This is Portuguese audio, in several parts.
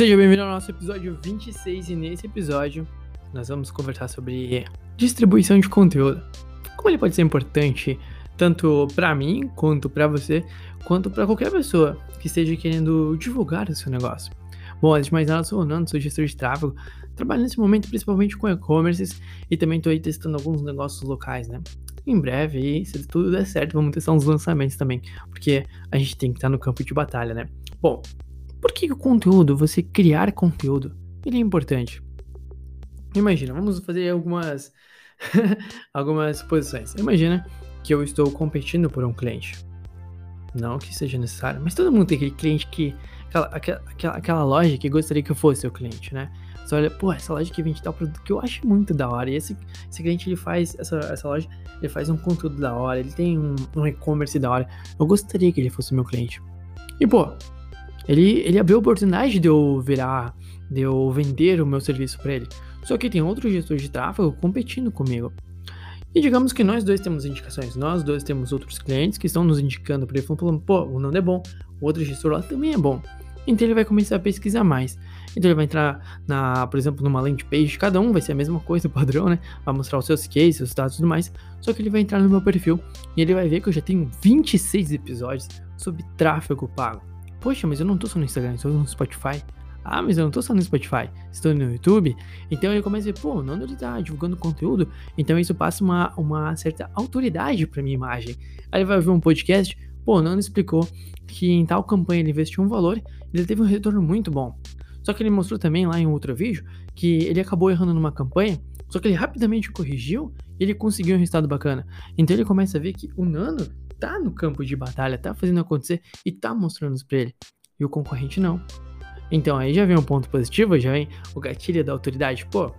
Seja bem-vindo ao nosso episódio 26 e nesse episódio nós vamos conversar sobre distribuição de conteúdo. Como ele pode ser importante tanto para mim, quanto para você, quanto para qualquer pessoa que esteja querendo divulgar o seu negócio. Bom, antes de mais nada, eu sou o Nando, sou gestor de tráfego, trabalho nesse momento principalmente com e-commerces e também estou aí testando alguns negócios locais, né? Em breve, se tudo der certo, vamos testar uns lançamentos também, porque a gente tem que estar no campo de batalha, né? Bom, por que o conteúdo, você criar conteúdo, ele é importante? Imagina, vamos fazer algumas algumas suposições. Imagina que eu estou competindo por um cliente. Não que seja necessário, mas todo mundo tem aquele cliente que. Aquela, aquela, aquela loja que gostaria que eu fosse seu cliente, né? Você olha, pô, essa loja que vende tal produto que eu acho muito da hora. E esse, esse cliente, ele faz, essa, essa loja, ele faz um conteúdo da hora, ele tem um, um e-commerce da hora. Eu gostaria que ele fosse meu cliente. E, pô, ele, ele abriu a oportunidade de eu virar, de eu vender o meu serviço para ele. Só que tem outros gestores de tráfego competindo comigo. E digamos que nós dois temos indicações, nós dois temos outros clientes que estão nos indicando para ele, falando, pô, o Nando é bom, o outro gestor lá também é bom. Então ele vai começar a pesquisar mais. Então ele vai entrar, na, por exemplo, numa landing page, cada um vai ser a mesma coisa, o padrão, né? Vai mostrar os seus cases, seus dados e tudo mais. Só que ele vai entrar no meu perfil e ele vai ver que eu já tenho 26 episódios sobre tráfego pago. Poxa, mas eu não tô só no Instagram, estou no Spotify. Ah, mas eu não tô só no Spotify, estou no YouTube. Então ele começa a ver, pô, não ele tá divulgando conteúdo, então isso passa uma, uma certa autoridade pra minha imagem. Aí ele vai ver um podcast, pô, o Nando explicou que em tal campanha ele investiu um valor ele teve um retorno muito bom. Só que ele mostrou também lá em outro vídeo que ele acabou errando numa campanha, só que ele rapidamente corrigiu e ele conseguiu um resultado bacana. Então ele começa a ver que o Nando tá no campo de batalha, tá fazendo acontecer e tá mostrando isso pra ele. E o concorrente não. Então aí já vem um ponto positivo, já vem o gatilho da autoridade. Pô,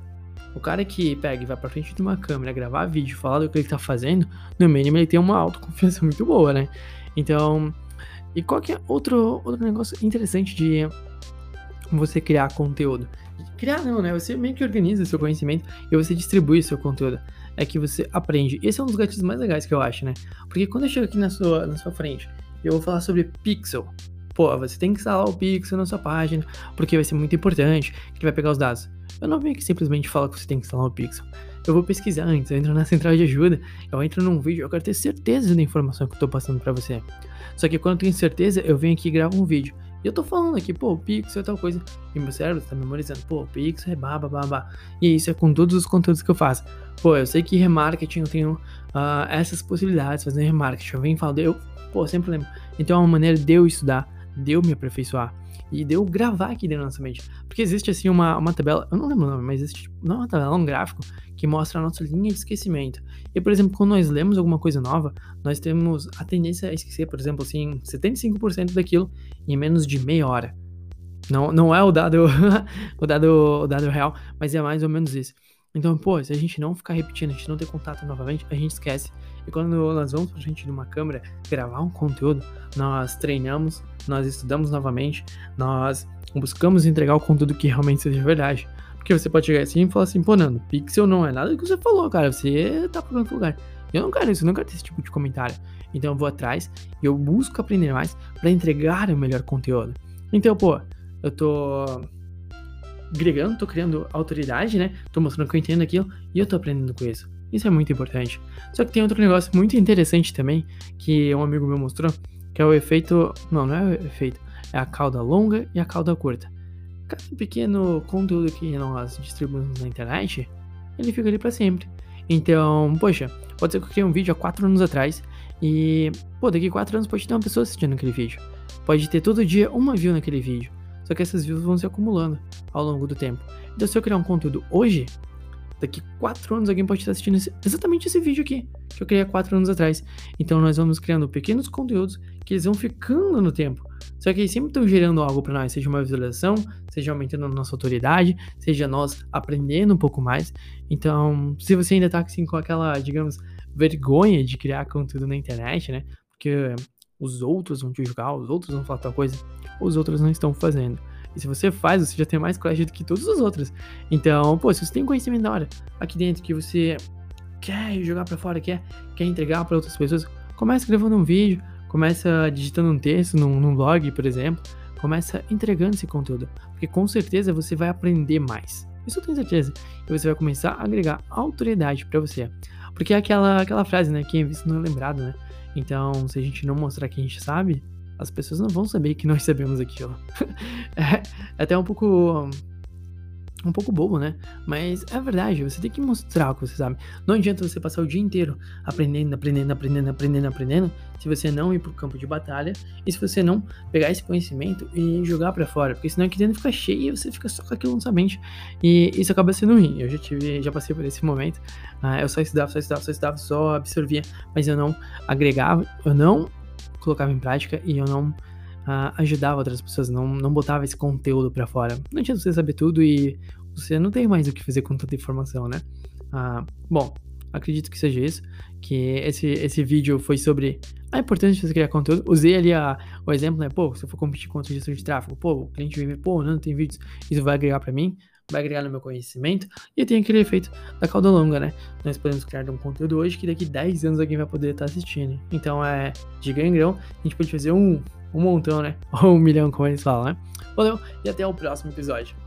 o cara que pega e vai pra frente de uma câmera, gravar vídeo, falar do que ele tá fazendo, no mínimo ele tem uma autoconfiança muito boa, né? Então, e qual que é outro, outro negócio interessante de você criar conteúdo? Criar não, né? Você meio que organiza seu conhecimento e você distribui seu conteúdo é que você aprende. Esse é um dos gatilhos mais legais que eu acho, né? Porque quando eu chego aqui na sua, na sua frente e eu vou falar sobre pixel, pô, você tem que instalar o pixel na sua página, porque vai ser muito importante, que vai pegar os dados. Eu não venho aqui simplesmente falar que você tem que instalar o pixel. Eu vou pesquisar antes, eu entro na central de ajuda, eu entro num vídeo, eu quero ter certeza da informação que eu tô passando para você. Só que quando eu tenho certeza, eu venho aqui e gravo um vídeo. E eu tô falando aqui, pô, o Pixel é tal coisa. E meu cérebro tá memorizando, pô, o Pixel é baba, baba. E isso é com todos os conteúdos que eu faço. Pô, eu sei que remarketing eu tenho uh, essas possibilidades, fazer remarketing. Eu venho e falo, eu, pô, sempre lembro. Então é uma maneira de eu estudar, de eu me aperfeiçoar e de eu gravar aqui dentro da nossa mente. Porque existe assim uma, uma tabela, eu não lembro o nome, mas existe não é uma tabela, é um gráfico que mostra a nossa linha de esquecimento. E, por exemplo, quando nós lemos alguma coisa nova, nós temos a tendência a esquecer, por exemplo, assim, 75% daquilo em menos de meia hora. Não, não é o dado, o dado, o dado real, mas é mais ou menos isso. Então, pô, se a gente não ficar repetindo, a gente não ter contato novamente, a gente esquece. E quando nós vamos pra frente de uma câmera gravar um conteúdo, nós treinamos, nós estudamos novamente, nós buscamos entregar o conteúdo que realmente seja verdade. Porque você pode chegar assim e falar assim, pô, Nando, pixel não é nada do que você falou, cara. Você tá por outro lugar. Eu não quero isso, eu não quero ter esse tipo de comentário. Então eu vou atrás e eu busco aprender mais para entregar o melhor conteúdo. Então, pô, eu tô gregando, tô criando autoridade, né? Tô mostrando que eu entendo aquilo e eu tô aprendendo com isso. Isso é muito importante. Só que tem outro negócio muito interessante também que um amigo meu mostrou, que é o efeito. Não, não é o efeito. É a cauda longa e a cauda curta cada pequeno conteúdo que nós distribuímos na internet, ele fica ali para sempre. Então, poxa, pode ser que eu criei um vídeo há 4 anos atrás e, pô, daqui 4 anos pode ter uma pessoa assistindo aquele vídeo. Pode ter todo dia uma view naquele vídeo. Só que essas views vão se acumulando ao longo do tempo. Então, se eu criar um conteúdo hoje, daqui 4 anos alguém pode estar assistindo esse, exatamente esse vídeo aqui, que eu criei há 4 anos atrás. Então, nós vamos criando pequenos conteúdos que eles vão ficando no tempo. Só que eles sempre estão gerando algo para nós, seja uma visualização, seja aumentando a nossa autoridade, seja nós aprendendo um pouco mais. Então, se você ainda tá assim com aquela, digamos, vergonha de criar conteúdo na internet, né? Porque os outros vão te julgar, os outros vão falar tal coisa, os outros não estão fazendo. E se você faz, você já tem mais coragem do que todos os outros. Então, pô, se você tem conhecimento da hora aqui dentro que você quer jogar para fora, quer, quer entregar para outras pessoas, comece gravando um vídeo, começa digitando um texto num, num blog, por exemplo, começa entregando esse conteúdo, porque com certeza você vai aprender mais. Isso eu tenho certeza. E você vai começar a agregar autoridade para você. Porque é aquela, aquela frase, né? Quem é visto não é lembrado, né? Então, se a gente não mostrar que a gente sabe, as pessoas não vão saber que nós sabemos aquilo. é, é até um pouco um pouco bobo, né? Mas é verdade, você tem que mostrar o que você sabe. Não adianta você passar o dia inteiro aprendendo, aprendendo, aprendendo, aprendendo, aprendendo, se você não ir pro campo de batalha e se você não pegar esse conhecimento e jogar para fora, porque senão aqui dentro fica cheio e você fica só com aquilo na sua mente e isso acaba sendo ruim. Eu já tive, já passei por esse momento. Uh, eu só estudava, só estudava, só estudava, só absorvia, mas eu não agregava, eu não colocava em prática e eu não ajudava outras pessoas, não, não botava esse conteúdo para fora. Não adianta você saber tudo e você não tem mais o que fazer com tanta informação, né? Uh, bom, acredito que seja isso, que esse, esse vídeo foi sobre a importância de você criar conteúdo. Usei ali a, o exemplo, né? Pô, se eu for competir contra o gestor de tráfego, pô, o cliente ver, pô, não tem vídeos, isso vai agregar para mim, vai agregar no meu conhecimento, e tem aquele efeito da cauda longa, né? Nós podemos criar um conteúdo hoje que daqui 10 anos alguém vai poder estar tá assistindo. Então é de grão em grão, a gente pode fazer um, um montão, né? Ou um milhão, como eles falam, né? Valeu e até o próximo episódio.